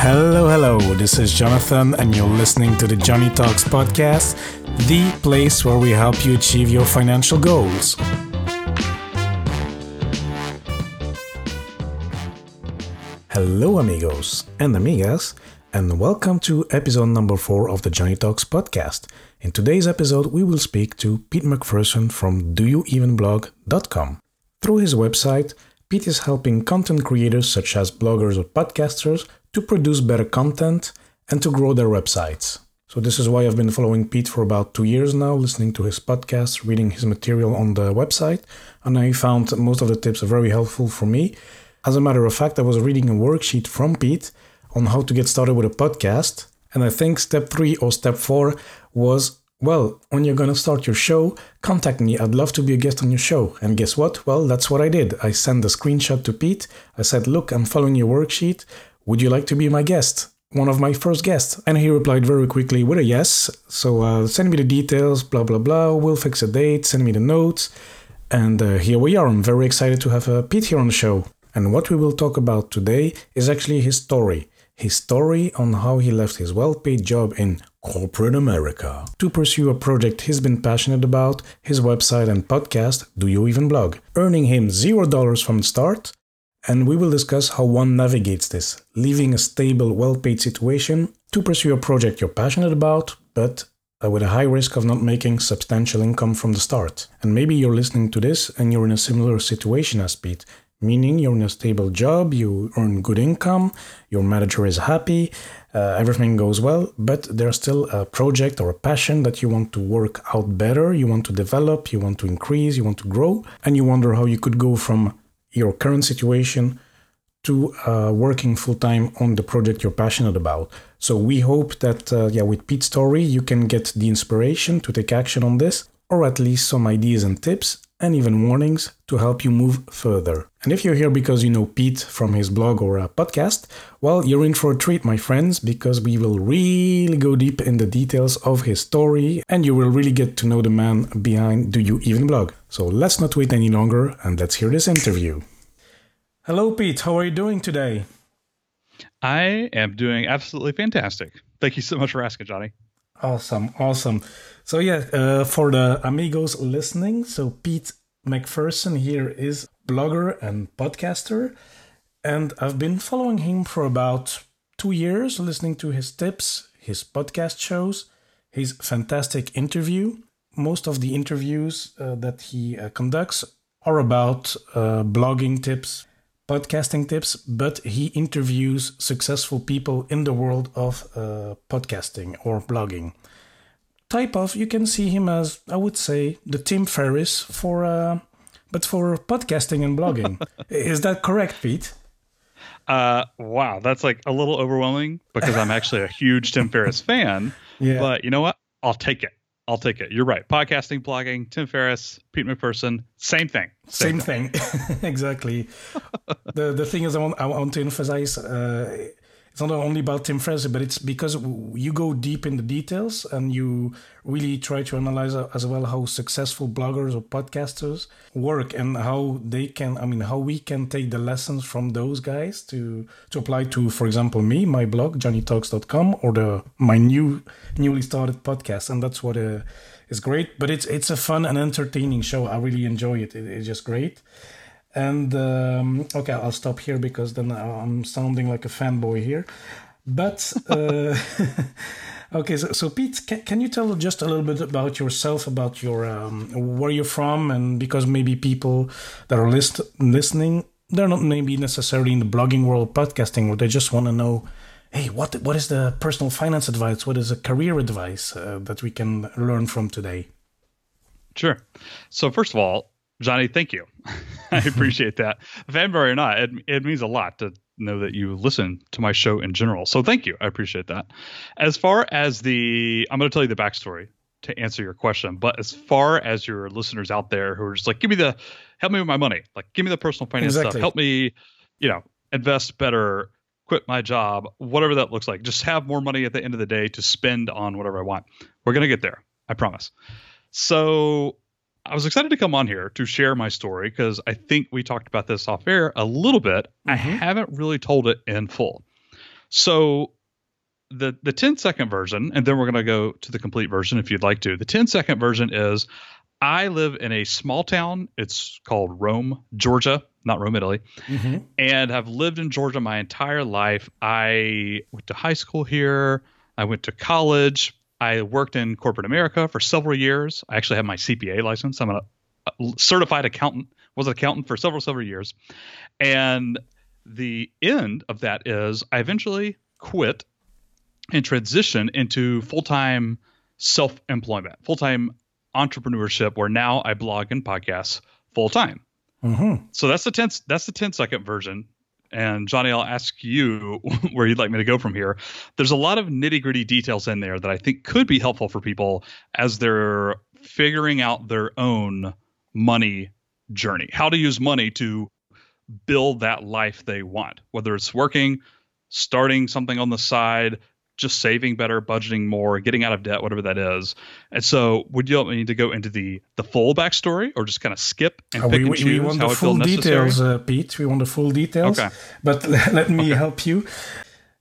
Hello, hello. This is Jonathan, and you're listening to the Joney Talks podcast, the place where we help you achieve your financial goals. Hello, amigos and amigas, and welcome to episode number four of the Joney Talks podcast. In today's episode, we will speak to Pete McPherson from DoYouEvenBlog.com. Through his website, Pete is helping content creators such as bloggers or podcasters to produce better content and to grow their websites. So, this is why I've been following Pete for about two years now, listening to his podcasts, reading his material on the website, and I found most of the tips very helpful for me. As a matter of fact, I was reading a worksheet from Pete on how to get started with a podcast, and I think step three or step four was well, when you're gonna start your show, contact me. I'd love to be a guest on your show. And guess what? Well, that's what I did. I sent a screenshot to Pete. I said, Look, I'm following your worksheet. Would you like to be my guest? One of my first guests. And he replied very quickly with a yes. So uh, send me the details, blah, blah, blah. We'll fix a date, send me the notes. And uh, here we are. I'm very excited to have uh, Pete here on the show. And what we will talk about today is actually his story. His story on how he left his well paid job in corporate America to pursue a project he's been passionate about, his website and podcast, Do You Even Blog, earning him $0 from the start. And we will discuss how one navigates this, leaving a stable, well paid situation to pursue a project you're passionate about, but uh, with a high risk of not making substantial income from the start. And maybe you're listening to this and you're in a similar situation as Pete meaning you're in a stable job, you earn good income, your manager is happy, uh, everything goes well, but there's still a project or a passion that you want to work out better, you want to develop, you want to increase, you want to grow, and you wonder how you could go from your current situation to uh, working full time on the project you're passionate about. So we hope that, uh, yeah, with Pete's story, you can get the inspiration to take action on this, or at least some ideas and tips and even warnings to help you move further. And if you're here because you know Pete from his blog or a podcast, well, you're in for a treat, my friends, because we will really go deep in the details of his story and you will really get to know the man behind Do You Even Blog. So let's not wait any longer and let's hear this interview. Hello, Pete. How are you doing today? I am doing absolutely fantastic. Thank you so much for asking, Johnny. Awesome, awesome. So yeah, uh, for the amigos listening, so Pete McPherson here is blogger and podcaster, and I've been following him for about two years, listening to his tips, his podcast shows, his fantastic interview. Most of the interviews uh, that he uh, conducts are about uh, blogging tips, podcasting tips, but he interviews successful people in the world of uh, podcasting or blogging. Type of, you can see him as, I would say, the Tim Ferriss for, uh, but for podcasting and blogging. Is that correct, Pete? Uh, wow, that's like a little overwhelming because I'm actually a huge Tim Ferriss fan. Yeah. But you know what? I'll take it. I'll take it. You're right. Podcasting, blogging, Tim Ferriss, Pete McPherson, same thing. Same, same thing. exactly. the the thing is, I want, I want to emphasize. Uh, it's not only about Tim Ferriss, but it's because you go deep in the details and you really try to analyze as well how successful bloggers or podcasters work and how they can, I mean, how we can take the lessons from those guys to to apply to, for example, me, my blog, joneytalks.com, or the my new newly started podcast, and that's what uh, is great. But it's it's a fun and entertaining show. I really enjoy it. it it's just great. And um, okay, I'll stop here because then I'm sounding like a fanboy here. But uh, okay, so, so Pete, can, can, you tell just a little bit about yourself, about your um, where you're from, and because maybe people that are list, listening, they're not maybe necessarily in the blogging world, podcasting, or they just want to know, hey, what what is the personal finance advice? What is a career advice uh, that we can learn from today? Sure. So first of all, Johnny, thank you. I appreciate that. Fanboy or not, it, it means a lot to know that you listen to my show in general. So thank you. I appreciate that. As far as the, I'm going to tell you the backstory to answer your question. But as far as your listeners out there who are just like, give me the, help me with my money, like give me the personal finance exactly. stuff, help me, you know, invest better, quit my job, whatever that looks like. Just have more money at the end of the day to spend on whatever I want. We're going to get there. I promise. So I was excited to come on here to share my story because I think we talked about this off air a little bit. Mm-hmm. I haven't really told it in full. So the the 10 second version, and then we're going to go to the complete version if you'd like to. The 10 second version is I live in a small town. It's called Rome, Georgia, not Rome, Italy, mm-hmm. and have lived in Georgia my entire life. I went to high school here. I went to college. I worked in corporate America for several years. I actually have my CPA license. I'm a, certified accountant. Was an accountant for several several years, and the end of that is I eventually quit and transition into full time self employment, full time entrepreneurship, where now I blog and podcast full time. Mm-hmm. So that's the 10, that's the 10 second version. And Johnny, I'll ask you where you'd like me to go from here. There's a lot of nitty gritty details in there that I think could be helpful for people as they're figuring out their own money journey, how to use money to build that life they want, whether it's working, starting something on the side, just saving better, budgeting more, getting out of debt, whatever that is. And so, would you like me to go into the the full backstory, or just kind of skip and uh, pick we, and choose we want how the full details, uh, Pete. We want the full details. Okay. But let me okay. help you.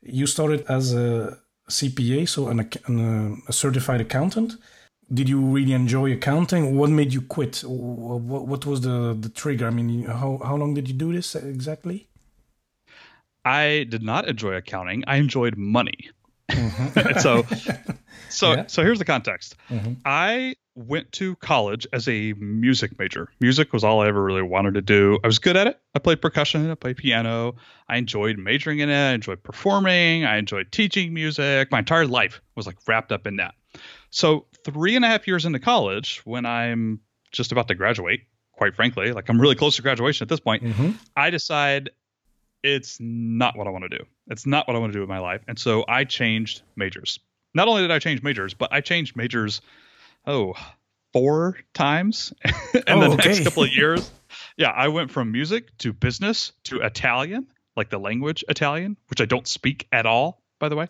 You started as a CPA, so an, an, a certified accountant. Did you really enjoy accounting? What made you quit? What, what was the the trigger? I mean, how how long did you do this exactly? I did not enjoy accounting. I enjoyed money. Mm-hmm. so, so, yeah. so here's the context. Mm-hmm. I went to college as a music major. Music was all I ever really wanted to do. I was good at it. I played percussion. I played piano. I enjoyed majoring in it. I enjoyed performing. I enjoyed teaching music. My entire life was like wrapped up in that. So three and a half years into college, when I'm just about to graduate, quite frankly, like I'm really close to graduation at this point, mm-hmm. I decide it's not what I want to do. It's not what I want to do with my life. And so I changed majors. Not only did I change majors, but I changed majors, oh, four times in oh, the okay. next couple of years. yeah, I went from music to business to Italian, like the language Italian, which I don't speak at all, by the way.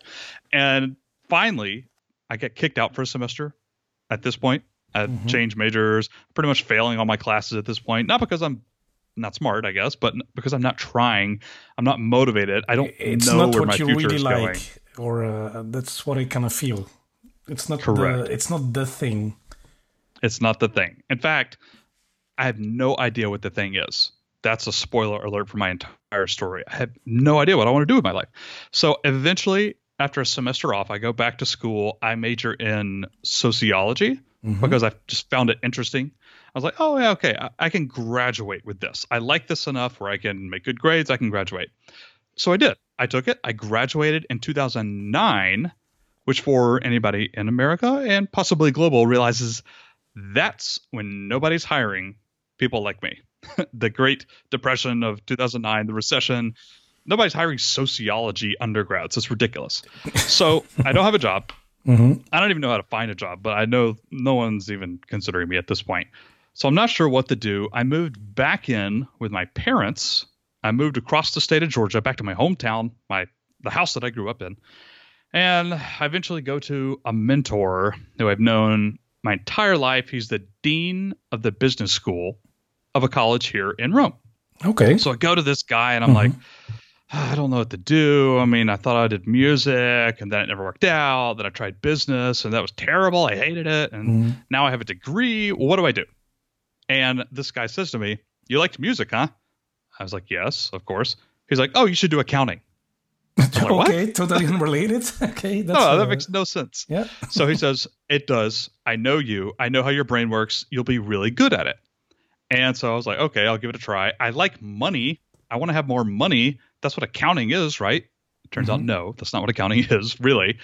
And finally, I get kicked out for a semester at this point. I mm-hmm. changed majors, pretty much failing all my classes at this point. Not because I'm not smart, I guess, but because I'm not trying, I'm not motivated. I don't it's know not where what my you future really is like, going. Or uh, that's what I kind of feel. It's not correct. The, it's not the thing. It's not the thing. In fact, I have no idea what the thing is. That's a spoiler alert for my entire story. I have no idea what I want to do with my life. So eventually, after a semester off, I go back to school. I major in sociology mm-hmm. because I just found it interesting. I was like, oh, yeah, okay, I, I, can graduate with this. I like this enough where I can make good grades. I can graduate. So I did. I took it. I graduated in 2009, which for anybody in America and possibly global realizes that's when nobody's hiring people like me. the Great Depression of 2009, the recession. Nobody's hiring sociology undergrads. It's ridiculous. So I don't have a job. Mm-hmm. I don't even know how to find a job, but I know no one's even considering me at this point. So I'm not sure what to do. I moved back in with my parents. I moved across the state of Georgia, back to my hometown, my the house that I grew up in. And I eventually go to a mentor who I've known my entire life. He's the dean of the business school of a college here in Rome. Okay. So I go to this guy and I'm mm-hmm. like, I don't know what to do. I mean, I thought I did music and then it never worked out. Then I tried business and that was terrible. I hated it. And mm-hmm. now I have a degree. What do I do? And this guy says to me, You liked music, huh? I was like, Yes, of course. He's like, Oh, you should do accounting. Like, okay, totally unrelated. okay, that's no, uh, that makes no sense. Yeah. so he says, It does. I know you. I know how your brain works. You'll be really good at it. And so I was like, Okay, I'll give it a try. I like money. I want to have more money. That's what accounting is, right? It turns mm-hmm. out, no, that's not what accounting is, really.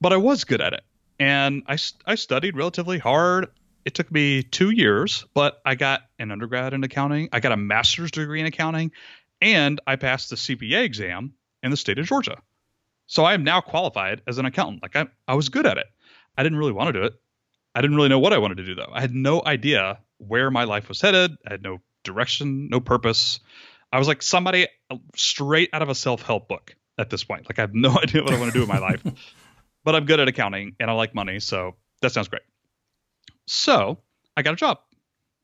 But I was good at it. And I, I studied relatively hard it took me two years, but I got an undergrad in accounting. I got a master's degree in accounting, and I passed the CPA exam in the state of Georgia. So I am now qualified as an accountant. Like I, I was good at it. I didn't really want to do it. I didn't really know what I wanted to do though. I had no idea where my life was headed. I had no direction, no purpose. I was like somebody uh, straight out of a self-help book at this point. Like I have no idea what I want to do with my life. But I'm good at accounting and I like money, so that sounds great. So I got a job.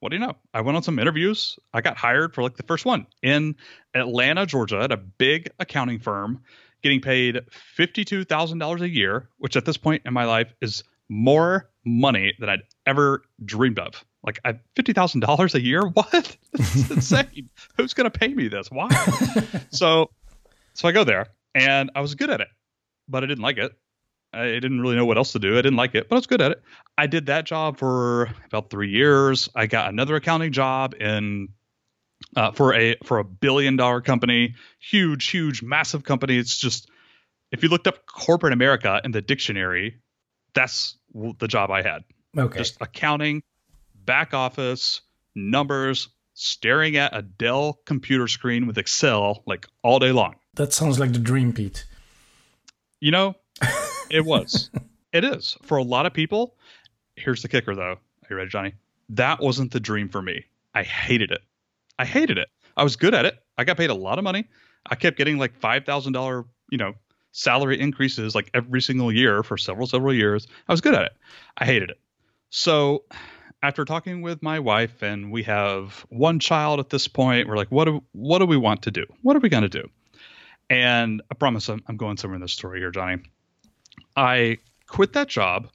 What do you know? I went on some interviews. I got hired for like the first one in Atlanta, Georgia, at a big accounting firm. getting paid $52,000 a year, which at this point in my life is more money than I'd ever dreamed of. Like I fifty thousand dollars a year? What? This is insane. Who's gonna pay me this? Why? so so I go there and I was good at it, but I didn't like it. I didn't really know what else to do. I didn't like it, but I was good at it. I did that job for about three years. I got another accounting job in uh, for a for a billion dollar company, huge, huge, massive company. It's just if you looked up corporate America in the dictionary, that's the job I had. Okay. Just accounting, back office, numbers, staring at a Dell computer screen with Excel like all day long. That sounds like the dream, Pete. You know, it was. it is. For a lot of people, here's the kicker though. Are you ready, Johnny? That wasn't the dream for me. I hated it. I hated it. I was good at it. I got paid a lot of money. I kept getting like $5,000, you know, salary increases like every single year for several, several years. I was good at it. I hated it. So after talking with my wife and we have one child at this point, we're like, what do, what do we want to do? What are we going to do? And I promise I'm, I'm going somewhere in this story here, Johnny. I quit that job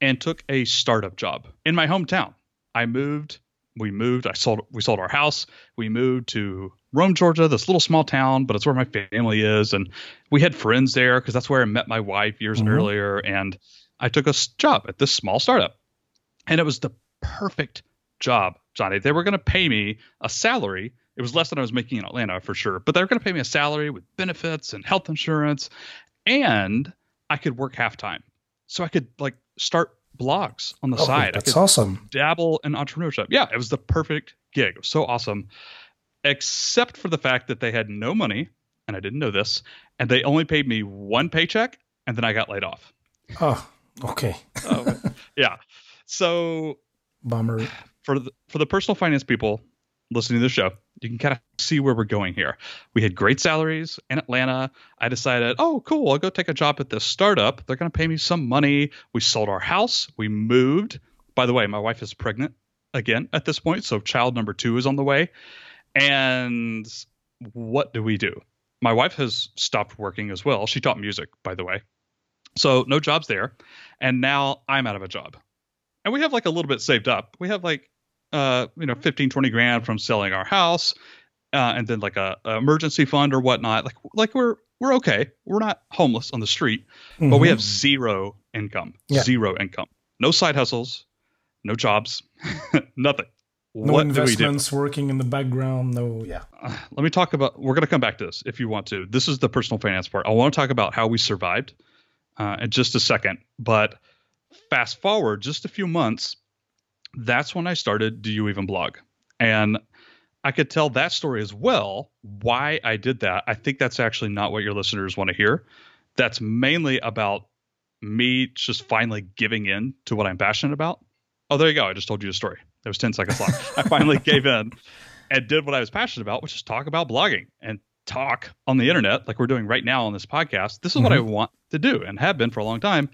and took a startup job in my hometown. I moved, we moved, I sold we sold our house. We moved to Rome, Georgia, this little small town, but it's where my family is and we had friends there because that's where I met my wife years mm-hmm. earlier and I took a job at this small startup. And it was the perfect job, Johnny. They were going to pay me a salary. It was less than I was making in Atlanta for sure, but they were going to pay me a salary with benefits and health insurance and I could work half time. So I could like start blogs on the oh, side. That's awesome. Dabble in entrepreneurship. Yeah, it was the perfect gig. It was so awesome. Except for the fact that they had no money, and I didn't know this, and they only paid me one paycheck, and then I got laid off. Oh, okay. oh, yeah. So bummer. For the for the personal finance people listening to the show, you can kind of see where we're going here. We had great salaries in Atlanta. I decided, oh, cool, I'll go take a job at this startup. They're going to pay me some money. We sold our house. We moved. By the way, my wife is pregnant again at this point. So child number two is on the way. And what do we do? My wife has stopped working as well. She taught music, by the way. So no jobs there. And now I'm out of a job. And we have like a little bit saved up. We have like uh, you know, 15, 20 grand from selling our house, uh, and then like a, a, emergency fund or whatnot. Like, like we're, we're okay. We're not homeless on the street, mm-hmm. but we mm-hmm. have zero income, yeah. zero income, no side hustles, no jobs, nothing. No what investments working in the background. No, yeah. Uh, let me talk about. We're going to come back to this if you want to. This is the personal finance part. I want to talk about how we survived uh, in just a second. But fast forward just a few months, that's when I started Do You Even Blog? And I could tell that story as well, why I did that. I think that's actually not what your listeners want to hear. That's mainly about me just finally giving in to what I'm passionate about. Oh, there you go. I just told you a story. It was 10 seconds long. I finally gave in and did what I was passionate about, which is talk about blogging and talk on the internet like we're doing right now on this podcast. This is mm-hmm. what I mm-hmm. want to do and have been for a long time.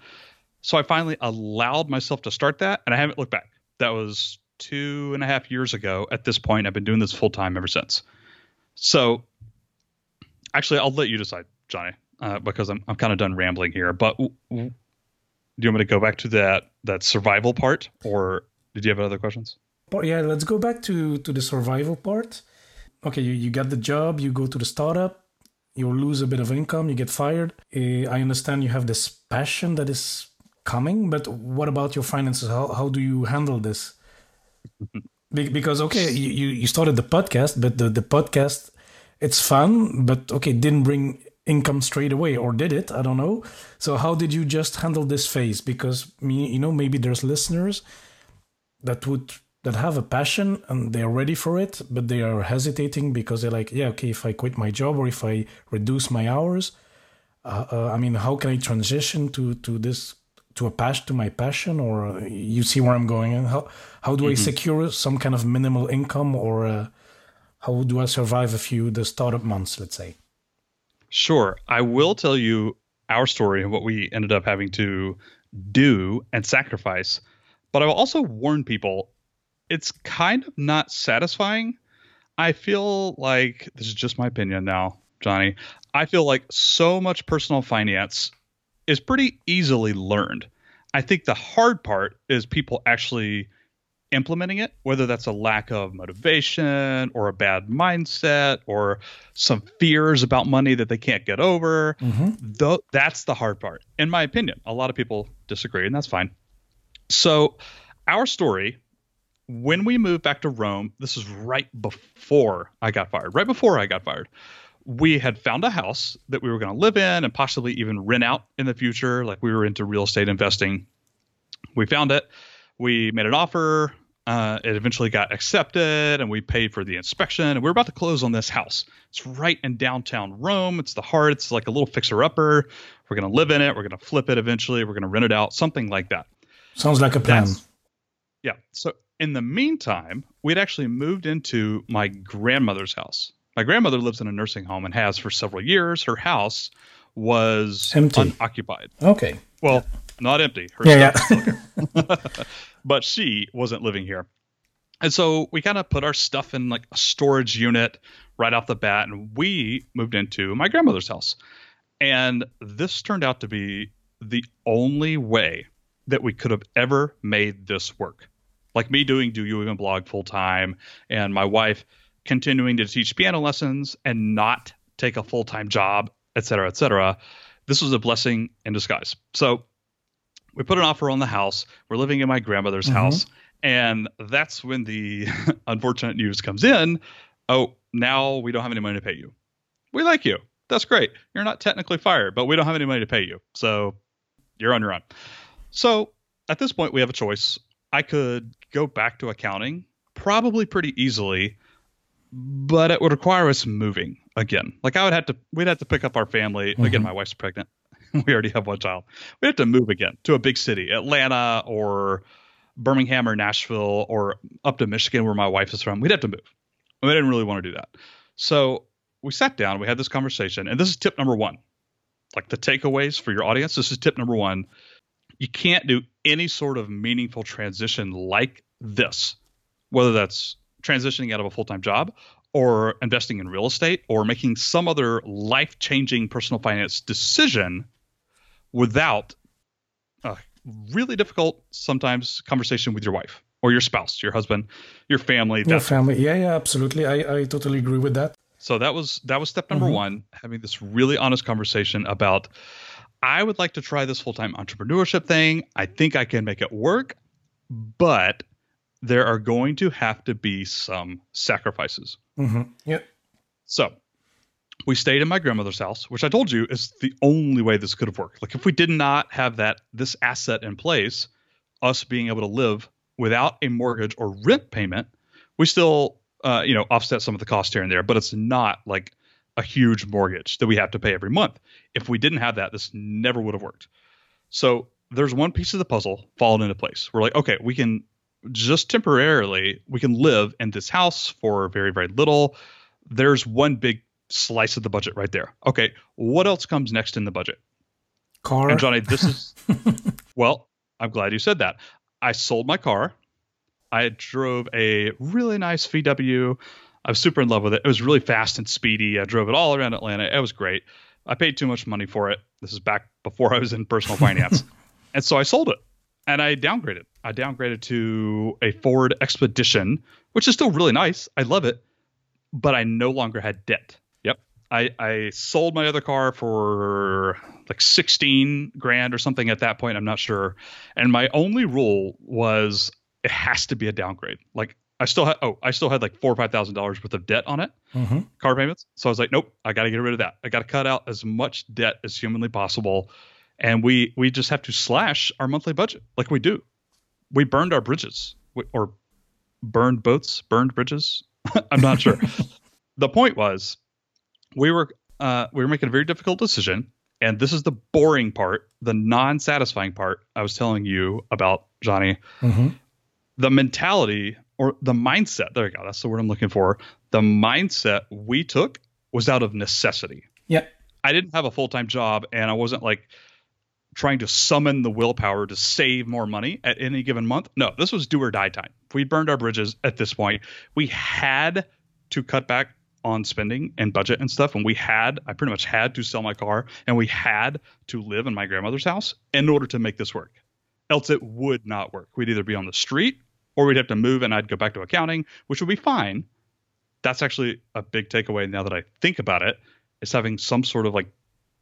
So I finally allowed myself to start that and I haven't looked back that was two and a half years ago at this point. I've been doing this full time ever since. So actually, I'll let you decide, Johnny, uh, because I'm, I'm kind of done rambling here. But w- w- do you want me to go back to that, that survival part or did you have other questions? But yeah, let's go back to, to the survival part. Okay, you, you get the job, you go to the startup, you lose a bit of income, you get fired. Uh, I understand you have this passion that is coming but what about your finances? How, how do you handle this? Because okay you, you started the podcast but the, the podcast it's fun but okay didn't bring income straight away or did it? I don't know. So how did you just handle this phase? Because you know maybe there's listeners that would that have a passion and they're ready for it but they are hesitating because they're like yeah okay if i quit my job or if i reduce my hours uh, uh, i mean how can i transition to to this to a passion to my passion or you see where i'm going and how how do mm-hmm. i secure some kind of minimal income or uh, how do i survive a few the startup months let's say sure i will tell you our story and what we ended up having to do and sacrifice but i will also warn people it's kind of not satisfying i feel like this is just my opinion now Johnny. I feel like so much personal finance is pretty easily learned. I think the hard part is people actually implementing it, whether that's a lack of motivation or a bad mindset or some fears about money that they can't get over. Mm-hmm. Th- that's the hard part, in my opinion. A lot of people disagree, and that's fine. So, our story, when we moved back to Rome, this is right before I got fired, right before I got fired. We had found a house that we were going to live in and possibly even rent out in the future. Like we were into real estate investing. We found it we made an offer. Uh, it eventually got accepted, and we paid for the inspection. And we are about to close on this house. It's right in downtown Rome. It's the heart. It's like a little fixer-upper. We're gonna live in it. We're gonna flip it eventually. We're gonna rent it out. Something like that. Sounds like a plan. That's, yeah. So in the meantime, we'd actually moved into my grandmother's house. My grandmother lives in a nursing home and has for several years. Her house was empty. unoccupied. Okay. Well, not empty. Her yeah, yeah. but she wasn't living here. And so we kind of put our stuff in like a storage unit right off the bat, and we moved into my grandmother's house. And this turned out to be the only way that we could have ever made this work. Like me doing Do You Even Blog full time, and my wife continuing to teach piano lessons and not take a full time job, et cetera, et cetera. This was a blessing in disguise. So we put an offer on the house. We're living in my grandmother's mm-hmm. house. And that's when the unfortunate news comes in. Oh, now we don't have any money to pay you. We like you. That's great. You're not technically fired, but we don't have any money to pay you. So you're on your own. So at this point, we have a choice. I could go back to accounting probably pretty easily, but it would require us moving again. Like I would have to, we'd have to pick up our family. Mm-hmm. Again, my wife's pregnant. we already have one child. We have to move again to a big city, Atlanta or Birmingham or Nashville or up to Michigan where my wife is from. We'd have to move. We didn't really want to do that. So we sat down, we had this conversation, and this is tip number one. Like the takeaways for your audience, this is tip number one. You can't do any sort of meaningful transition like this, whether that's transitioning out of a full time job or investing in real estate or making some other life changing personal finance decision without a really difficult sometimes conversation with your wife or your spouse, your husband, your family. Your family. Yeah, yeah, absolutely. I, I totally agree with that. So that was that was step number mm-hmm. one, having this really honest conversation about I would like to try this full-time entrepreneurship thing. I think I can make it work, but there are going to have to be some sacrifices. Mm-hmm. Yeah. So we stayed in my grandmother's house, which I told you is the only way this could have worked. Like if we did not have that this asset in place, us being able to live without a mortgage or rent payment, we still uh, you know offset some of the cost here and there, but it's not like a huge mortgage that we have to pay every month. If we didn't have that, this never would have worked. So there's one piece of the puzzle fallen into place. We're like, okay, we can just temporarily we can live in this house for very very little. There's one big slice of the budget right there. Okay, what else comes next in the budget? Car. And Johnny, this is well, I'm glad you said that. I sold my car. I drove a really nice VW. I was super in love with it. It was really fast and speedy. I drove it all around Atlanta. It was great. I paid too much money for it. This is back before I was in personal finance. and so I sold it and I downgraded. I downgraded to a Ford Expedition, which is still really nice. I love it, but I no longer had debt. Yep. I, I sold my other car for like 16 grand or something at that point. I'm not sure. And my only rule was it has to be a downgrade. Like I still had, oh, I still had like four or five thousand dollars worth of debt on it, mm-hmm. car payments. So I was like, nope, I got to get rid of that. I got to cut out as much debt as humanly possible. And we, we just have to slash our monthly budget like we do. We burned our bridges or burned boats, burned bridges. I'm not sure. the point was we were uh, we were making a very difficult decision, and this is the boring part, the non-satisfying part. I was telling you about Johnny. Mm-hmm. The mentality or the mindset. There you go. That's the word I'm looking for. The mindset we took was out of necessity. Yep. I didn't have a full time job, and I wasn't like trying to summon the willpower to save more money at any given month. No, this was do or die time. We burned our bridges at this point. We had to cut back on spending and budget and stuff. And we had, I pretty much had to sell my car and we had to live in my grandmother's house in order to make this work. Else it would not work. We'd either be on the street or we'd have to move and I'd go back to accounting, which would be fine. That's actually a big takeaway now that I think about it, is having some sort of like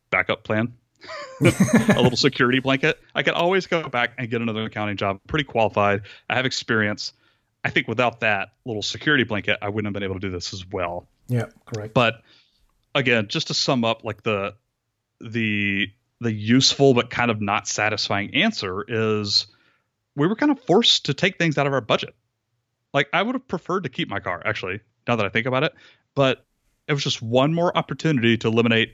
backup plan, a little security blanket. I could always go back and get another accounting job. Pretty qualified. I have experience. I think without that little security blanket, I wouldn't have been able to do this as well. Yeah, correct. But again, just to sum up, like the the the useful but kind of not satisfying answer is we were kind of forced to take things out of our budget. Like I would have preferred to keep my car, actually, now that I think about it. But it was just one more opportunity to eliminate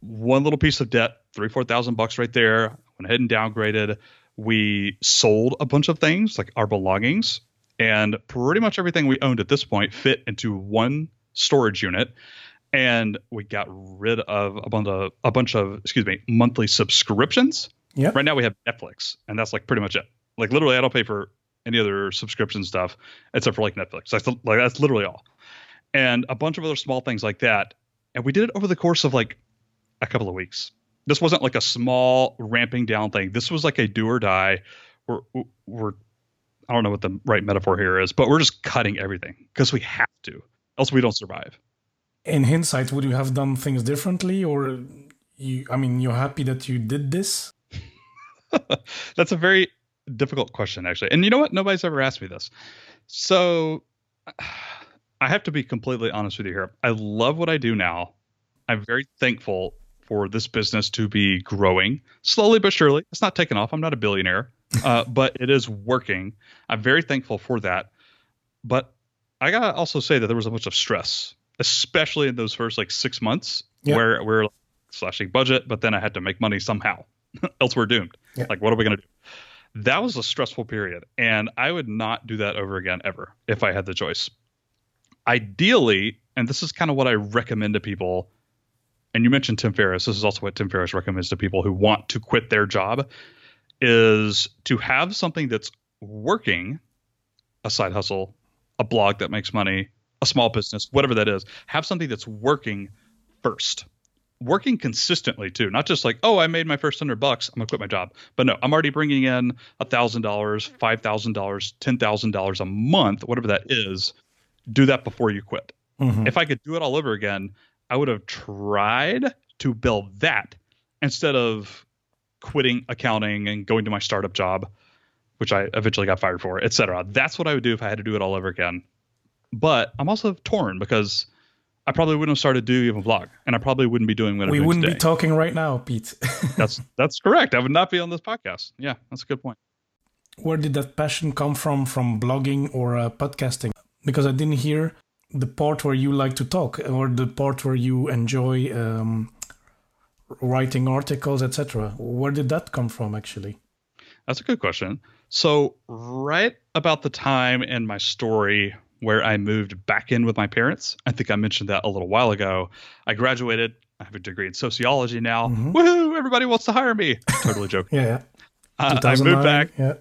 one little piece of debt, three, four thousand bucks right there. Went ahead and downgraded. We sold a bunch of things, like our belongings, and pretty much everything we owned at this point fit into one storage unit and we got rid of a bunch of a bunch of excuse me monthly subscriptions. Yeah. Right now we have Netflix, and that's like pretty much it. Like literally, I don't pay for any other subscription stuff except for like Netflix. That's like that's literally all, and a bunch of other small things like that. And we did it over the course of like a couple of weeks. This wasn't like a small ramping down thing. This was like a do or die. We're we're I don't know what the right metaphor here is, but we're just cutting everything because we have to, else we don't survive in hindsight, would you have done things differently, or you? I mean, you're happy that you did this. That's a very difficult question, actually. And you know what? Nobody's ever asked me this. So I have to be completely honest with you here. I love what I do now. I'm very thankful for this business to be growing slowly but surely. It's not taking off. I'm not a billionaire, uh, but it is working. I'm very thankful for that. But I gotta also say that there was a bunch of stress especially in those first like six months yeah. where we're like, slashing budget, but then I had to make money somehow, else we're doomed. Yeah. Like, what are we to do? That was a stressful period, and I would not do that over again ever if I had the choice. Ideally, and this is kind of what I recommend to people. And you mentioned Tim Ferriss. This is also what Tim Ferriss recommends to people who want to quit their job is to have something that's working, a side hustle, a blog that makes money, a small business, whatever that is, have something that's working first. Working consistently too, not just like, oh, I made my first hundred bucks, I'm gonna quit my job. But no, I'm already bringing in a thousand dollars, five thousand dollars, ten thousand dollars a month, whatever that is. Do that before you quit. Mm-hmm. If I could do it all over again, I would have tried to build that instead of quitting accounting and going to my startup job, which I eventually got fired for, etc. That's what I would do if I had to do it all over again. But I'm also torn because I probably wouldn't have started doing a Blog, and I probably wouldn't be doing what I'm we wouldn't today. be talking right now, Pete. that's that's correct. I would not be on this podcast. Yeah, that's a good point. Where did that passion come from? From blogging or uh, podcasting? Because I didn't hear the part where you like to talk or the part where you enjoy um, writing articles, etc. Where did that come from, actually? That's a good question. So, right about the time in my story where I moved back in with my parents. I think I mentioned that a little while ago. I graduated. I have a degree in sociology now. Mm-hmm. Woohoo! Everybody wants to hire me. Totally joking. yeah, yeah. Uh, I moved back. Yeah.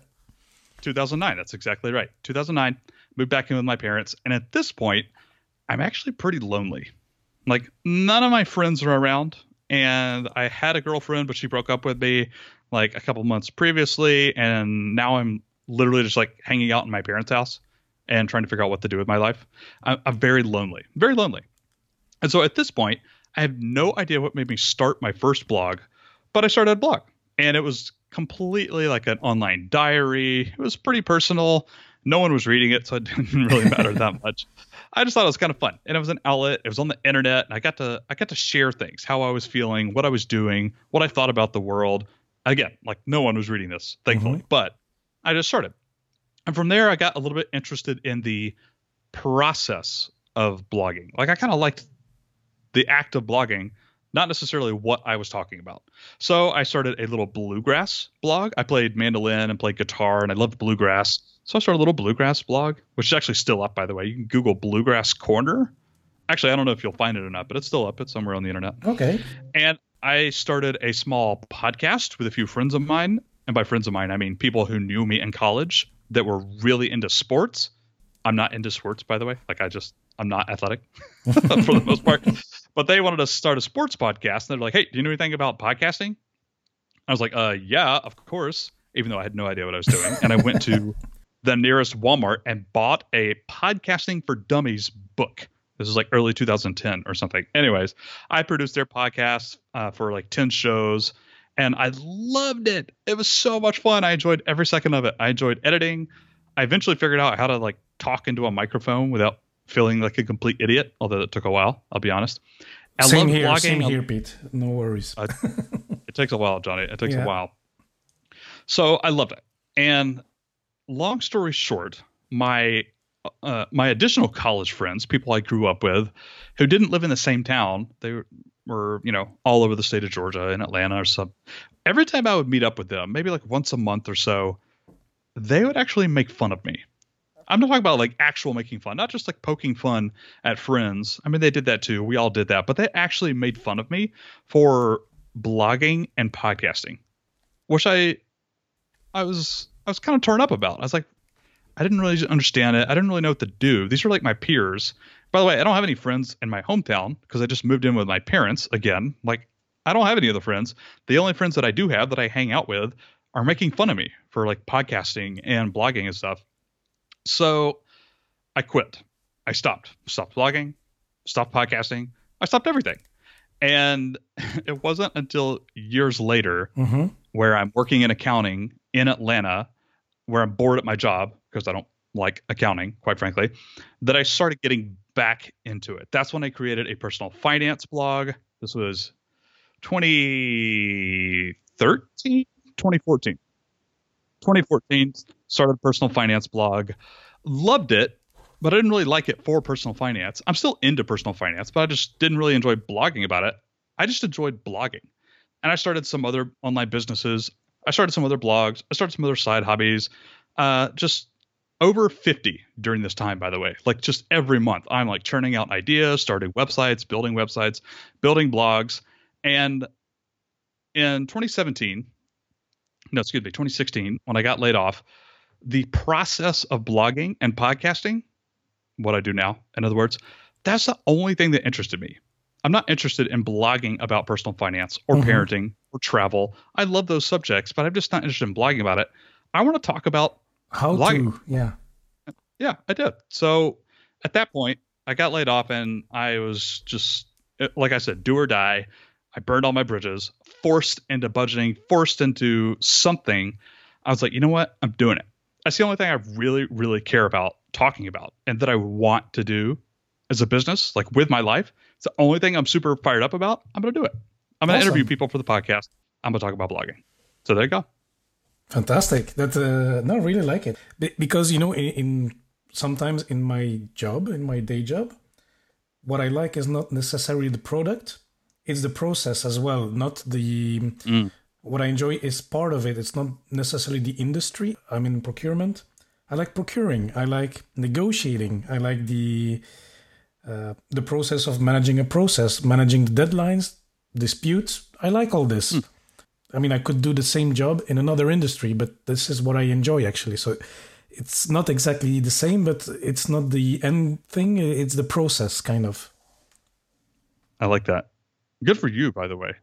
2009. That's exactly right. 2009. Moved back in with my parents, and at this point, I'm actually pretty lonely. Like none of my friends are around, and I had a girlfriend, but she broke up with me like a couple months previously, and now I'm literally just like hanging out in my parents' house and trying to figure out what to do with my life. I'm, I'm very lonely, very lonely. And so at this point, I have no idea what made me start my first blog, but I started a blog and it was completely like an online diary. It was pretty personal. No one was reading it, so it didn't really matter that much. I just thought it was kind of fun, and it was an outlet. It was on the internet, and I got to I got to share things, how I was feeling, what I was doing, what I thought about the world. Again, like no one was reading this, thankfully, mm-hmm. but I just started. And from there, I got a little bit interested in the process of blogging. Like I kind of liked the act of blogging, not necessarily what I was talking about. So I started a little bluegrass blog. I played mandolin and played guitar, and I loved bluegrass. So I started a little bluegrass blog, which is actually still up, by the way. You can Google Bluegrass Corner. Actually, I don't know if you'll find it or not, but it's still up. It's somewhere on the internet. Okay. And I started a small podcast with a few friends of mine. And by friends of mine, I mean people who knew me in college that were really into sports. I'm not into sports, by the way. Like I just I'm not athletic for the most part. But they wanted to start a sports podcast. And they're like, hey, do you know anything about podcasting? I was like, uh, yeah, of course, even though I had no idea what I was doing. And I went to the nearest Walmart and bought a Podcasting for Dummies book. This is like early 2010 or something. Anyways, I produced their podcast uh, for like 10 shows and I loved it. It was so much fun. I enjoyed every second of it. I enjoyed editing. I eventually figured out how to like talk into a microphone without feeling like a complete idiot, although it took a while, I'll be honest. I same here, blogging. same here, Pete. No worries. it takes a while, Johnny. It takes yeah. a while. So I loved it. And long story short, my uh, my additional college friends, people I grew up with, who didn't live in the same town, they were, were you know all over the state of Georgia, in Atlanta or some. Every time I would meet up with them, maybe like once a month or so, they would actually make fun of me. I'm not talking about like actual making fun, not just like poking fun at friends. I mean, they did that too. We all did that, but they actually made fun of me for blogging and podcasting, which I, I was, I was kind of torn up about. I was like, I didn't really understand it. I didn't really know what to do. These are like my peers. By the way, I don't have any friends in my hometown because I just moved in with my parents again. Like, I don't have any other friends. The only friends that I do have that I hang out with are making fun of me for like podcasting and blogging and stuff. So I quit. I stopped. Stopped blogging, stopped podcasting. I stopped everything. And it wasn't until years later mm-hmm. where I'm working in accounting in Atlanta, where I'm bored at my job because I don't like accounting, quite frankly, that I started getting back into it. That's when I created a personal finance blog. This was 2013, 2014. 2014, started a personal finance blog. Loved it, but I didn't really like it for personal finance. I'm still into personal finance, but I just didn't really enjoy blogging about it. I just enjoyed blogging. And I started some other online businesses. I started some other blogs. I started some other side hobbies. Uh, just over 50 during this time, by the way. Like just every month, I'm like churning out ideas, starting websites, building websites, building blogs. And in 2017, no, excuse me, 2016, when I got laid off, the process of blogging and podcasting, what I do now, in other words, that's the only thing that interested me. I'm not interested in blogging about personal finance or mm-hmm. parenting or travel. I love those subjects, but I'm just not interested in blogging about it. I want to talk about how blogging. to, yeah. Yeah, I did. So at that point, I got laid off and I was just, like I said, do or die. I burned all my bridges, forced into budgeting, forced into something. I was like, you know what? I'm doing it. That's the only thing I really, really care about talking about and that I want to do as a business, like with my life. It's the only thing I'm super fired up about. I'm going to do it. I'm going to awesome. interview people for the podcast. I'm going to talk about blogging. So there you go. Fantastic. That uh, no, really like it Be- because you know in, in sometimes in my job, in my day job, what I like is not necessarily the product, it's the process as well, not the. Mm. What I enjoy is part of it. It's not necessarily the industry. I'm in procurement. I like procuring. I like negotiating. I like the uh, the process of managing a process, managing the deadlines, disputes. I like all this. Mm. I mean, I could do the same job in another industry, but this is what I enjoy actually. So it's not exactly the same, but it's not the end thing. It's the process, kind of. I like that. Good for you, by the way.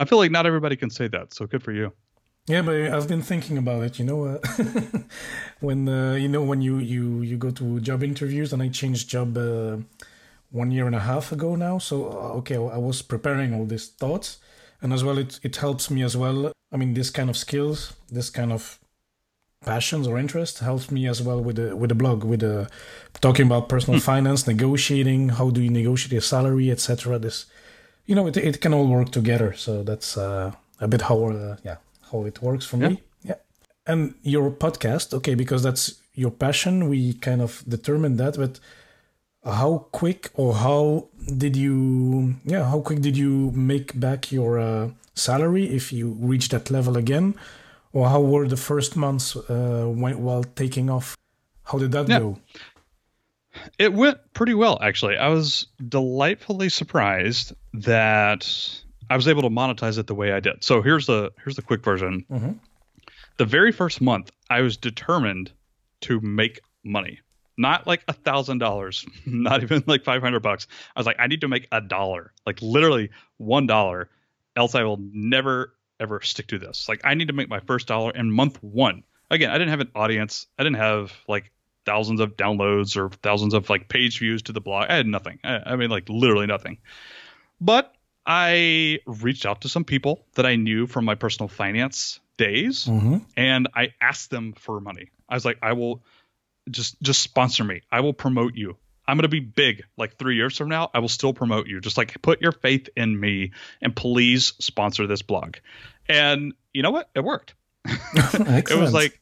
I feel like not everybody can say that, so good for you. Yeah, but I've been thinking about it. You know, uh, when uh, you know when you you you go to job interviews, and I changed job uh, one year and a half ago now. So uh, okay, I was preparing all these thoughts, and as well, it it helps me as well. I mean, this kind of skills, this kind of passions or interest helps me as well with the with the blog with the talking about personal hmm. finance negotiating how do you negotiate your salary etc this you know, it, it can all work together. So that's uh, a bit how uh, yeah how it works for yeah. me. Yeah. And your podcast, okay, because that's your passion. We kind of determined that, but how quick or how did you yeah how quick did you make back your uh, salary if you reach that level again or how were the first months uh, when, while taking off how did that yeah. go it went pretty well, actually. I was delightfully surprised that I was able to monetize it the way I did. So here's the here's the quick version. Mm-hmm. The very first month, I was determined to make money. not like a thousand dollars, not even like 500 bucks. I was like, I need to make a dollar, like literally one dollar, else I will never ever stick to this. Like I need to make my first dollar in month one. Again, I didn't have an audience. I didn't have like thousands of downloads or thousands of like page views to the blog. I had nothing. I, I mean, like literally nothing. But I reached out to some people that I knew from my personal finance days Mm-hmm. and I asked them for money. I was like, I will just just sponsor me. I will promote you. I'm gonna be big like three years from now. I will still promote you. Just like put your faith in me and please sponsor this blog. And you know what? It worked. it was like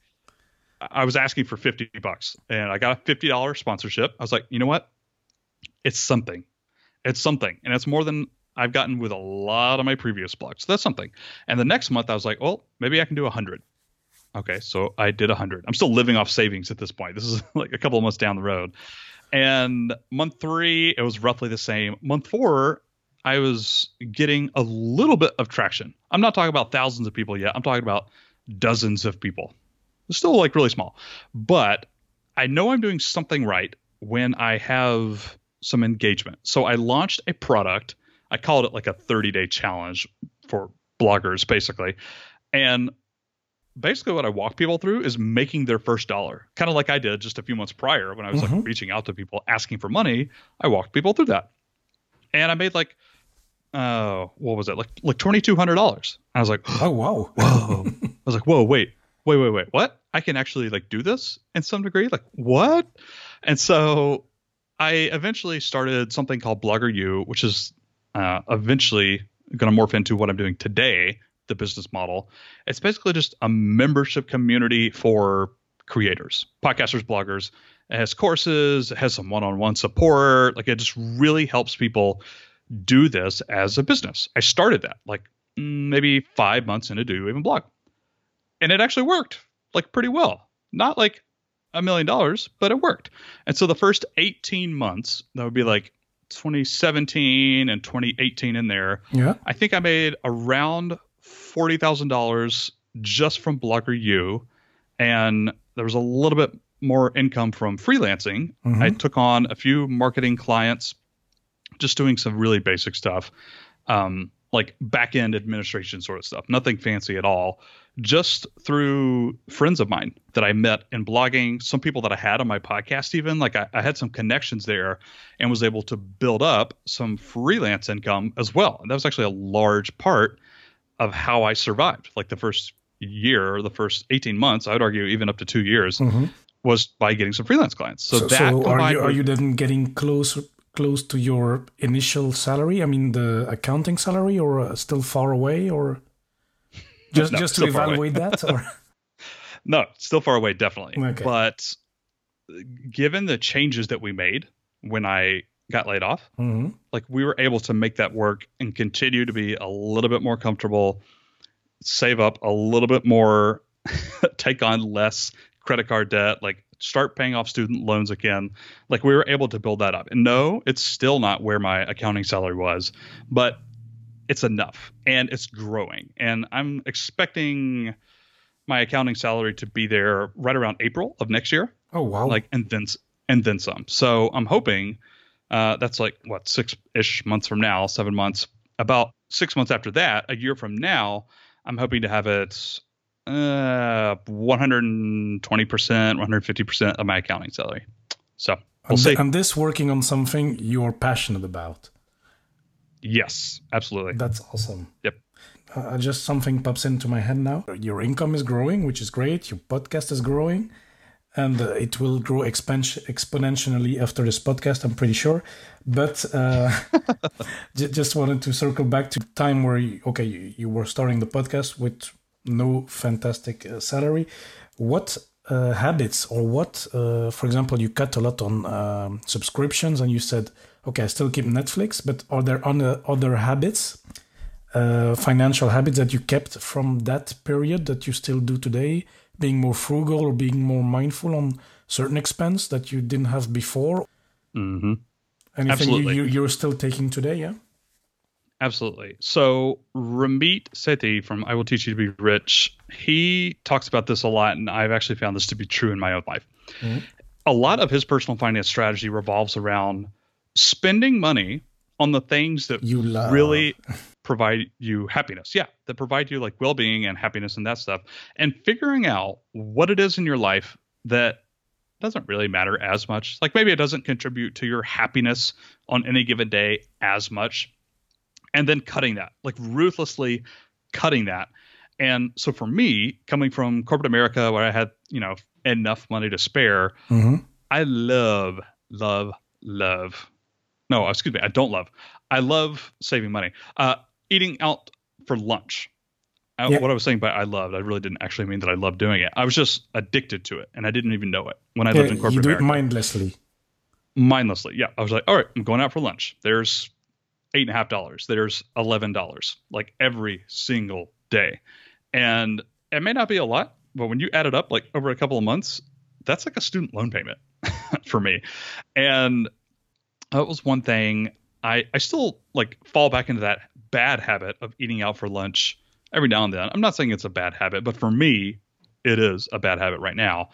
I was asking for 50 bucks and I got a $50 sponsorship. I was like, you know what? It's something. It's something. And it's more than I've gotten with a lot of my previous blogs. So that's something. And the next month I was like, well, maybe I can do a hundred. Okay. So I did a hundred. I'm still living off savings at this point. This is like a couple of months down the road. And month three, it was roughly the same. Month four, I was getting a little bit of traction. I'm not talking about thousands of people yet. I'm talking about dozens of people. It's still like really small, but I know I'm doing something right when I have some engagement. So I launched a product. I called it like a 30 day challenge for bloggers, basically. And basically, what I walk people through is making their first dollar, kind of like I did just a few months prior when I was Mhm. like reaching out to people asking for money. I walked people through that, and I made like, uh, what was it like like twenty two hundred dollars? I was like, Oh wow. whoa. I was like, whoa, wait, wait, wait, wait, what? I can actually like do this in some degree? Like, what? And so I eventually started something called Blogger U, which is uh, eventually going to morph into what I'm doing today, the business model. It's basically just a membership community for creators, podcasters, bloggers. It has courses, it has some one on one support. Like, it just really helps people do this as a business. I started that like mm, maybe five months into Do Even Blog. And it actually worked like pretty well. Not like a million dollars, but it worked. And so the first 18 months, that would be like 2017 and 2018 in there, Yeah. I think I made around $40,000 just from Blogger U. And there was a little bit more income from freelancing. Mhm. I took on a few marketing clients, just doing some really basic stuff, um, like back end administration sort of stuff. Nothing fancy at all. Just through friends of mine that I met in blogging, some people that I had on my podcast, even like I, I had some connections there and was able to build up some freelance income as well. And that was actually a large part of how I survived. Like the first year or the first 18 months, I would argue even up to two years, Mhm. was by getting some freelance clients. So, So, that so are you are you then getting close close to your initial salary? I mean, the accounting salary, or uh, still far away, or just No, just to still far away. evaluate that? Or No, still far away, definitely. Okay. But given the changes that we made when I got laid off, Mhm. like we were able to make that work and continue to be a little bit more comfortable, save up a little bit more, take on less credit card debt, like start paying off student loans again. Like we were able to build that up. And no, it's still not where my accounting salary was, but it's enough and it's growing. And I'm expecting my accounting salary to be there right around April of next year oh wow, like and then and then some. So I'm hoping uh, that's like what six ish months from now, seven months. About six months after that, a year from now, I'm hoping to have it uh 120 percent, 150 percent of my accounting salary. So we'll and, see. and this working on something you're passionate about. yes, absolutely. That's awesome. Yep. Uh, just something pops into my head now. Your income is growing, which is great. Your podcast is growing, and uh, it will grow expan- exponentially after this podcast. I'm pretty sure. But uh, j- just wanted to circle back to the time where you, okay, you, you were starting the podcast with no fantastic uh, salary. What uh, habits or what, uh, for example, you cut a lot on um, subscriptions, and you said, okay, I still keep Netflix, but are there other other habits? uh, financial habits that you kept from that period that you still do today, being more frugal or being more mindful on certain expense that you didn't have before? hmm Anything Absolutely. You, you, you're still taking today, yeah? Absolutely. So Ramit Sethi from I Will Teach You to Be Rich, he talks about this a lot, and I've actually found this to be true in my own life. Mhm. a lot of his personal finance strategy revolves around spending money on the things that you love. really provide you happiness. Yeah, that provide you like well-being and happiness and that stuff. And figuring out what it is in your life that doesn't really matter as much. Like maybe it doesn't contribute to your happiness on any given day as much. And then cutting that, like ruthlessly cutting that. And so for me, coming from corporate America where I had, you know, enough money to spare, hmm I love, love, love. No, excuse me, I don't love. I love saving money. Uh, eating out for lunch. I, Yeah. What I was saying by I loved, I really didn't actually mean that I loved doing it. I was just addicted to it, and I didn't even know it when I lived in corporate. you do it America. mindlessly. Mindlessly, yeah. I was like, all right, I'm going out for lunch. There's eight and a half dollars. There's eleven dollars, like every single day, and it may not be a lot, but when you add it up, like over a couple of months, that's like a student loan payment for me. And that was one thing. I I still like fall back into that bad habit of eating out for lunch every now and then. I'm not saying it's a bad habit, but for me, it is a bad habit right now.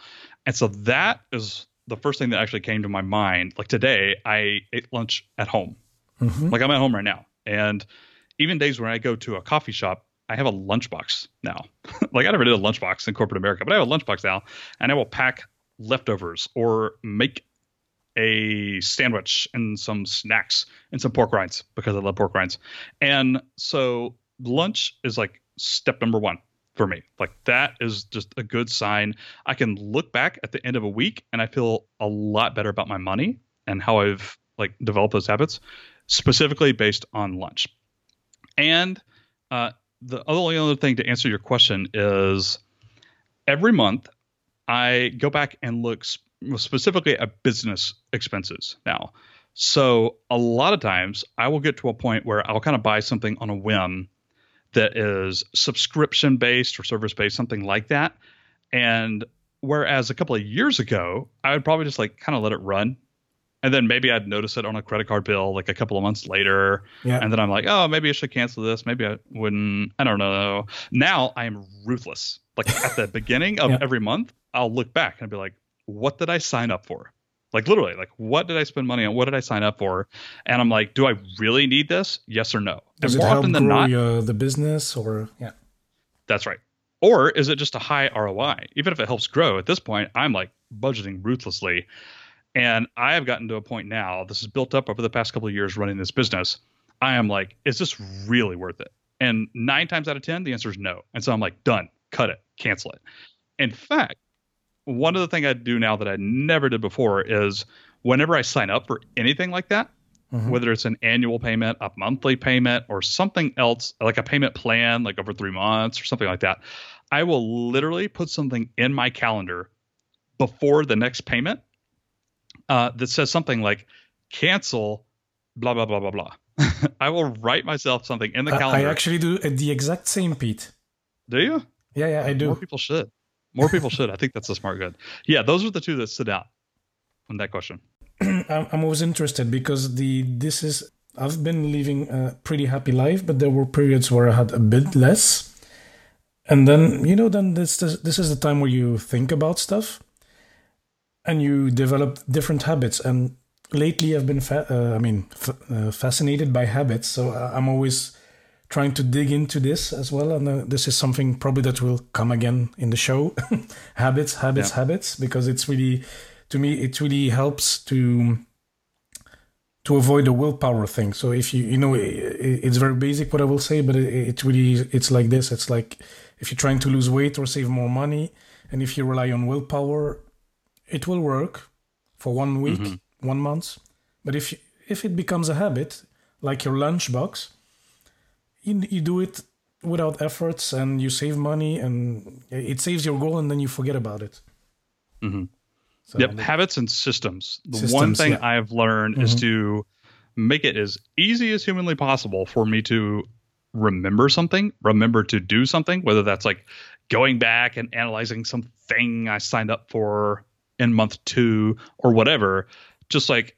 And so that is the first thing that actually came to my mind. Like today, I ate lunch at home. Mhm. Like I'm at home right now. And even days when I go to a coffee shop, I have a lunchbox now. like I never did a lunchbox in corporate America, but I have a lunchbox now and I will pack leftovers or make a sandwich and some snacks and some pork rinds because I love pork rinds. And so lunch is like step number one for me. Like that is just a good sign. I can look back at the end of a week and I feel a lot better about my money and how I've like developed those habits, specifically based on lunch. And uh, the only other thing to answer your question is every month I go back and look sp- specifically at business expenses now. So a lot of times I will get to a point where I'll kind of buy something on a whim that is subscription based or service based, something like that. And whereas a couple of years ago, I would probably just like kind of let it run. And then maybe I'd notice it on a credit card bill like a couple of months later. Yeah. And then I'm like, oh, maybe I should cancel this. Maybe I wouldn't. I don't know. Now I am ruthless. Like at the beginning of Yeah. every month, I'll look back and be like, what did I sign up for? Like literally, like what did I spend money on? What did I sign up for? And I'm like, do I really need this? Yes or no? Does and it more help often grow than not, your, the business or yeah? that's right. Or is it just a high ROI? Even if it helps grow, at this point, I'm like budgeting ruthlessly. And I have gotten to a point now, this is built up over the past couple of years running this business. I am like, is this really worth it? And nine times out of 10, the answer is no. And so I'm like, done, cut it, cancel it. In fact, one of the things I do now that I never did before is whenever I sign up for anything like that, Mhm. whether it's an annual payment, a monthly payment, or something else like a payment plan, like over three months or something like that, I will literally put something in my calendar before the next payment uh, that says something like cancel, blah, blah, blah, blah, blah. I will write myself something in the calendar. I actually do uh, the exact same, Pete. do you? Yeah, yeah, I do. More people should. More people should. I think that's a smart good. Yeah, those are the two that stood out on that question. I'm, I'm always interested because the this is I've been living a pretty happy life, but there were periods where I had a bit less, and then you know then this this, this is the time where you think about stuff, and you develop different habits. And lately, I've been fa- uh, I mean f- uh, fascinated by habits, so I- I'm always trying to dig into this as well. And uh, this is something probably that will come again in the show, habits, habits, Yeah. habits, because it's really to me it really helps to to avoid the willpower thing so if you you know it's very basic what i will say but it, it really it's like this it's like if you're trying to lose weight or save more money and if you rely on willpower it will work for one week Mhm. one month but if you, if it becomes a habit like your lunchbox you, you do it without efforts and you save money and it saves your goal and then you forget about it Mhm. so Yep, habits and systems. The one thing yeah. I've learned is Mhm. to make it as easy as humanly possible for me to remember something, remember to do something, whether that's like going back and analyzing something I signed up for in month two or whatever. Just like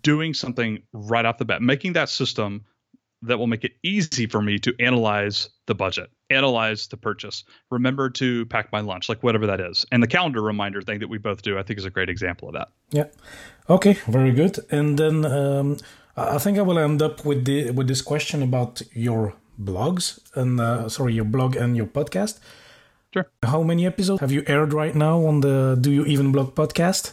doing something right off the bat, making that system that will make it easy for me to analyze the budget, analyze the purchase, remember to pack my lunch, like whatever that is. And the calendar reminder thing that we both do, I think is a great example of that. Yeah. Okay, very good. And then um, I think I will end up with the with this question about your blogs and uh, sorry, your blog and your podcast. Sure. How many episodes have you aired right now on the Do You Even Blog podcast?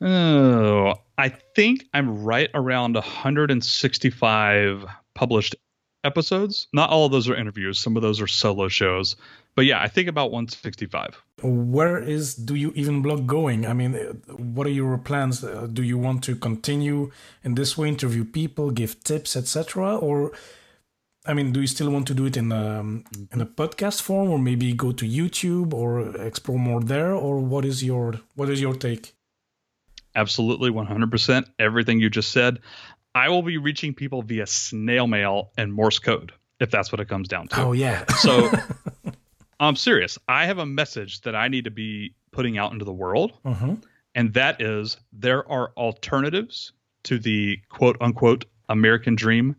Oh, I think I'm right around 165 published episodes. Not all of those are interviews. Some of those are solo shows. But yeah, I think about 165. Where is Do You Even Blog going? I mean, what are your plans? Uh, do you want to continue in this way, interview people, give tips, etc., or I mean, do you still want to do it in a in a podcast form, or maybe go to YouTube or explore more there, or what is your what is your take? Absolutely, one hundred percent. Everything you just said. I will be reaching people via snail mail and Morse code, if that's what it comes down to. Oh yeah. so I'm serious. I have a message that I need to be putting out into the world, uh-huh. and that is there are alternatives to the quote unquote American dream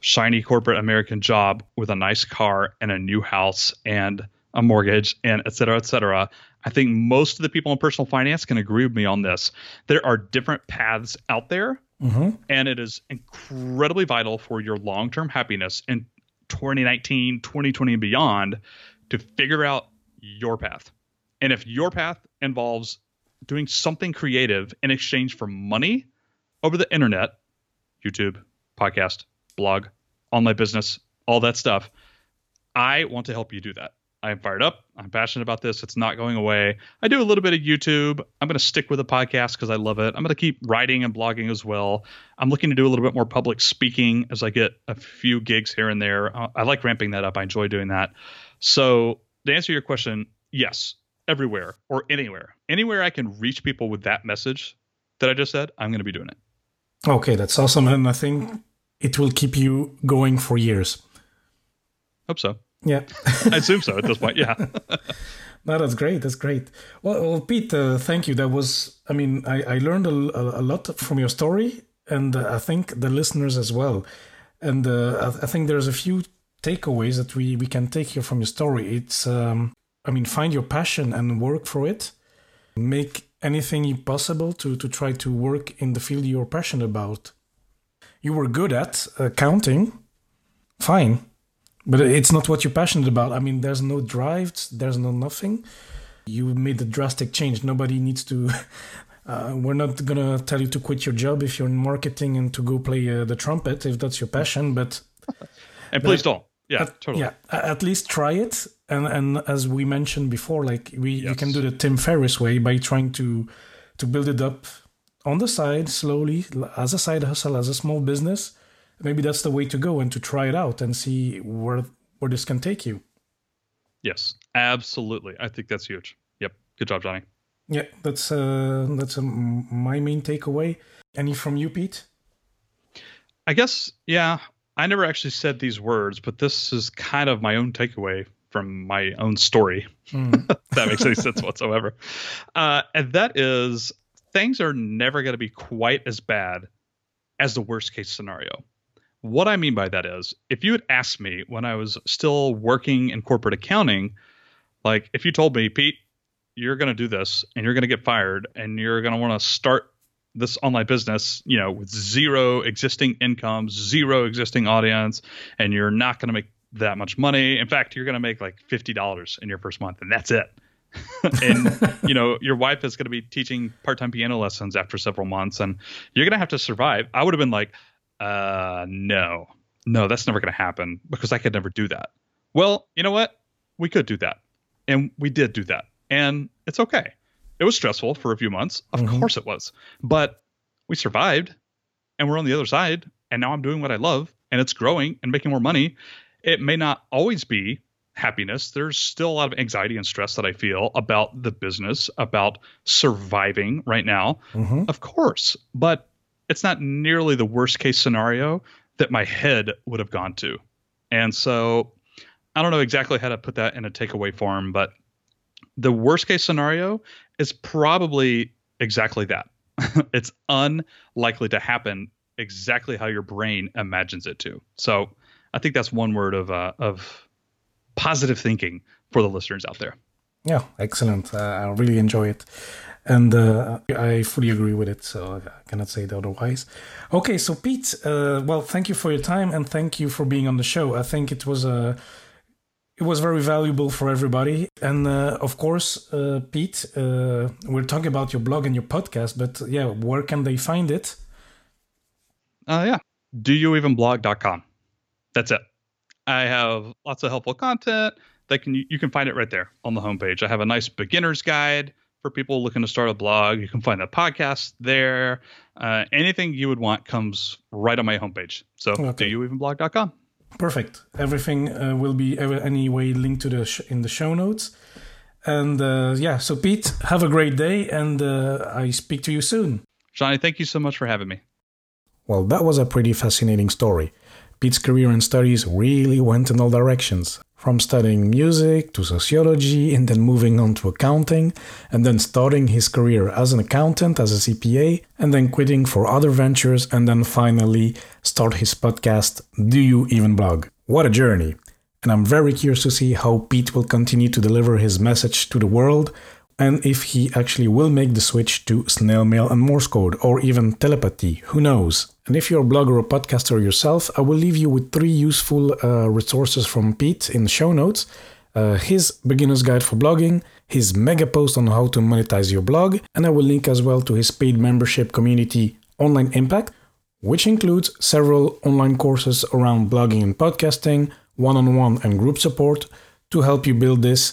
shiny corporate American job with a nice car and a new house and a mortgage and et cetera, et cetera. I think most of the people in personal finance can agree with me on this. There are different paths out there, mm-hmm. and it is incredibly vital for your long term happiness in 2019, 2020, and beyond to figure out your path. And if your path involves doing something creative in exchange for money over the internet, YouTube, podcast, blog, online business, all that stuff. I want to help you do that. I'm fired up. I'm passionate about this. It's not going away. I do a little bit of YouTube. I'm going to stick with the podcast because I love it. I'm going to keep writing and blogging as well. I'm looking to do a little bit more public speaking as I get a few gigs here and there. Uh, I like ramping that up. I enjoy doing that. So, to answer your question, yes, everywhere or anywhere. Anywhere I can reach people with that message that I just said, I'm going to be doing it. Okay, that's awesome. And I think it will keep you going for years. Hope so. Yeah. I assume so at this point. Yeah. no, that's great. That's great. Well, well Pete, uh, thank you. That was, I mean, I, I learned a, a lot from your story, and uh, I think the listeners as well. And uh, I, I, think there's a few takeaways that we, we can take here from your story. It's, um, I mean, find your passion and work for it. Make anything possible to, to try to work in the field you're passionate about you were good at accounting, fine, but it's not what you're passionate about. I mean, there's no drive, there's no nothing. You made a drastic change. Nobody needs to. Uh, we're not gonna tell you to quit your job if you're in marketing and to go play uh, the trumpet if that's your passion. But and please don't. Yeah, at, totally. Yeah, at least try it. And and as we mentioned before, like we yes. you can do the Tim Ferriss way by trying to to build it up on the side slowly as a side hustle as a small business maybe that's the way to go and to try it out and see where where this can take you. Yes absolutely. I think that's huge. Yep. Good job Joney. Yeah that's uh that's um, my main takeaway. Any from you pete? I guess yeah i never actually said these words but this is kind of my own takeaway from my own story. Mm. that makes any sense whatsoever. Uh, and that is things are never going to be quite as bad as the worst case scenario. What I mean by that is, if you had asked me when I was still working in corporate accounting, like if you told me, Pete, you're going to do this and you're going to get fired and you're going to want to start this online business, you know, with zero existing income, zero existing audience, and you're not going to make that much money. In fact, you're going to make like $50 in your first month and that's it. And you know your wife is going to be teaching part-time piano lessons after several months and you're going to have to survive. I would have been like uh no. No that's never going to happen because i could never do that. Well you know what? We could do that. And we did do that. And it's okay. It was stressful for a few months. Of mm-hmm. course it was. But we survived and we're on the other side and now i'm doing what i love and it's growing and making more money. It may not always be happiness. There's still a lot of anxiety and stress that I feel about the business, about surviving right now, mm-hmm. of course. But it's not nearly the worst case scenario that my head would have gone to. And so I don't know exactly how to put that in a takeaway form, but the worst case scenario is probably exactly that. it's unlikely to happen exactly how your brain imagines it to. So I think that's one word of uh, of positive thinking for the listeners out there. Yeah, excellent. Uh, I really enjoy it. And uh, I fully agree with it, so I cannot say it otherwise. Okay, so Pete, uh, well, thank you for your time and thank you for being on the show. I think it was a uh, it was very valuable for everybody. And uh, of course, uh, Pete, uh, we're talking about your blog and your podcast, but yeah, where can they find it? Uh, yeah, doyouevenblog.com. That's it. I have lots of helpful content that can you can find it right there on the homepage. I have a nice beginner's guide for people looking to start a blog. You can find the podcast there. Uh, anything you would want comes right on my homepage. So okay. doyouevenblog.com. Perfect. Everything uh, will be anyway linked to the sh- in the show notes. And uh, yeah, so Pete, have a great day, and uh, I speak to you soon. Joney, thank you so much for having me. Well, that was a pretty fascinating story. Pete's career and studies really went in all directions from studying music to sociology and then moving on to accounting, and then starting his career as an accountant, as a CPA, and then quitting for other ventures, and then finally start his podcast, Do You Even Blog? What a journey! And I'm very curious to see how Pete will continue to deliver his message to the world and if he actually will make the switch to snail mail and Morse code, or even telepathy, who knows? And if you're a blogger or podcaster yourself, I will leave you with three useful uh, resources from Pete in the show notes. Uh, his beginner's guide for blogging, his mega post on how to monetize your blog, and I will link as well to his paid membership community Online Impact, which includes several online courses around blogging and podcasting, one on one and group support to help you build this